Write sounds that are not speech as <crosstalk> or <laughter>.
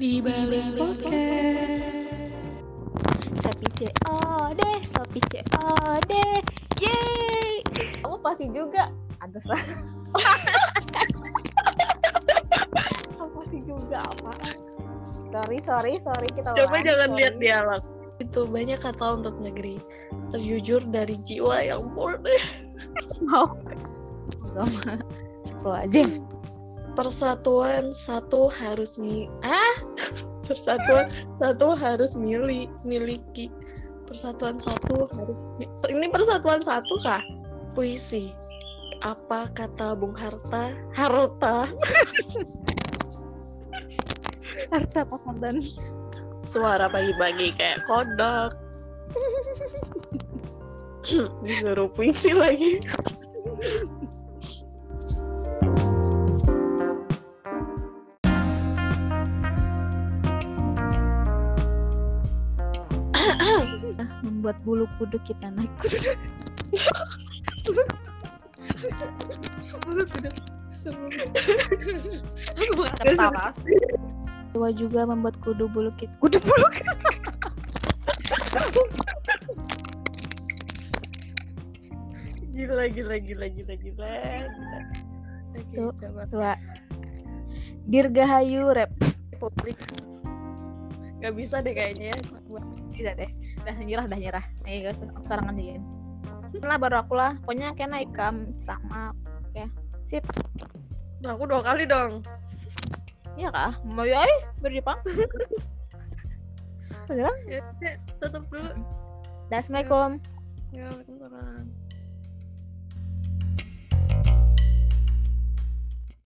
di balik podcast. Sapi COD, sapi COD, yeay. Kamu pasti juga. Aduh salah. <laughs> Kamu pasti juga apa? Sorry, sorry, sorry kita Coba ulang, jangan sorry. lihat dialog. Itu banyak kata untuk negeri. Terjujur dari jiwa yang murni. Mau. Enggak mau. Lo aja. Persatuan satu harus mi ah persatuan satu harus milih miliki. Persatuan satu harus ini persatuan satu kah? Puisi. Apa kata Bung Harta? Harta. Harta dan suara pagi-pagi kayak kodok disuruh puisi lagi membuat bulu kuduk kita naik kudu. bulu kuduk. Seru. Aku gak ketawa. Dewa juga membuat kudu bulu kita. Kudu bulu gila gila gila gila gila Oke, Tuh. coba Dua. Dirgahayu rap. publik nggak bisa deh kayaknya ya. Tidak deh. Udah nyerah, dah nyerah. Ayo guys, serangan aja. Lah baru aku lah. Pokoknya kayak naik kam, rahma. Oke. Sip. nah, aku dua kali dong Iya kah? Mau ya? Beri Jepang. <laughs> Beneran? ya, ya, tutup dulu Assalamualaikum. ya Waalaikumsalam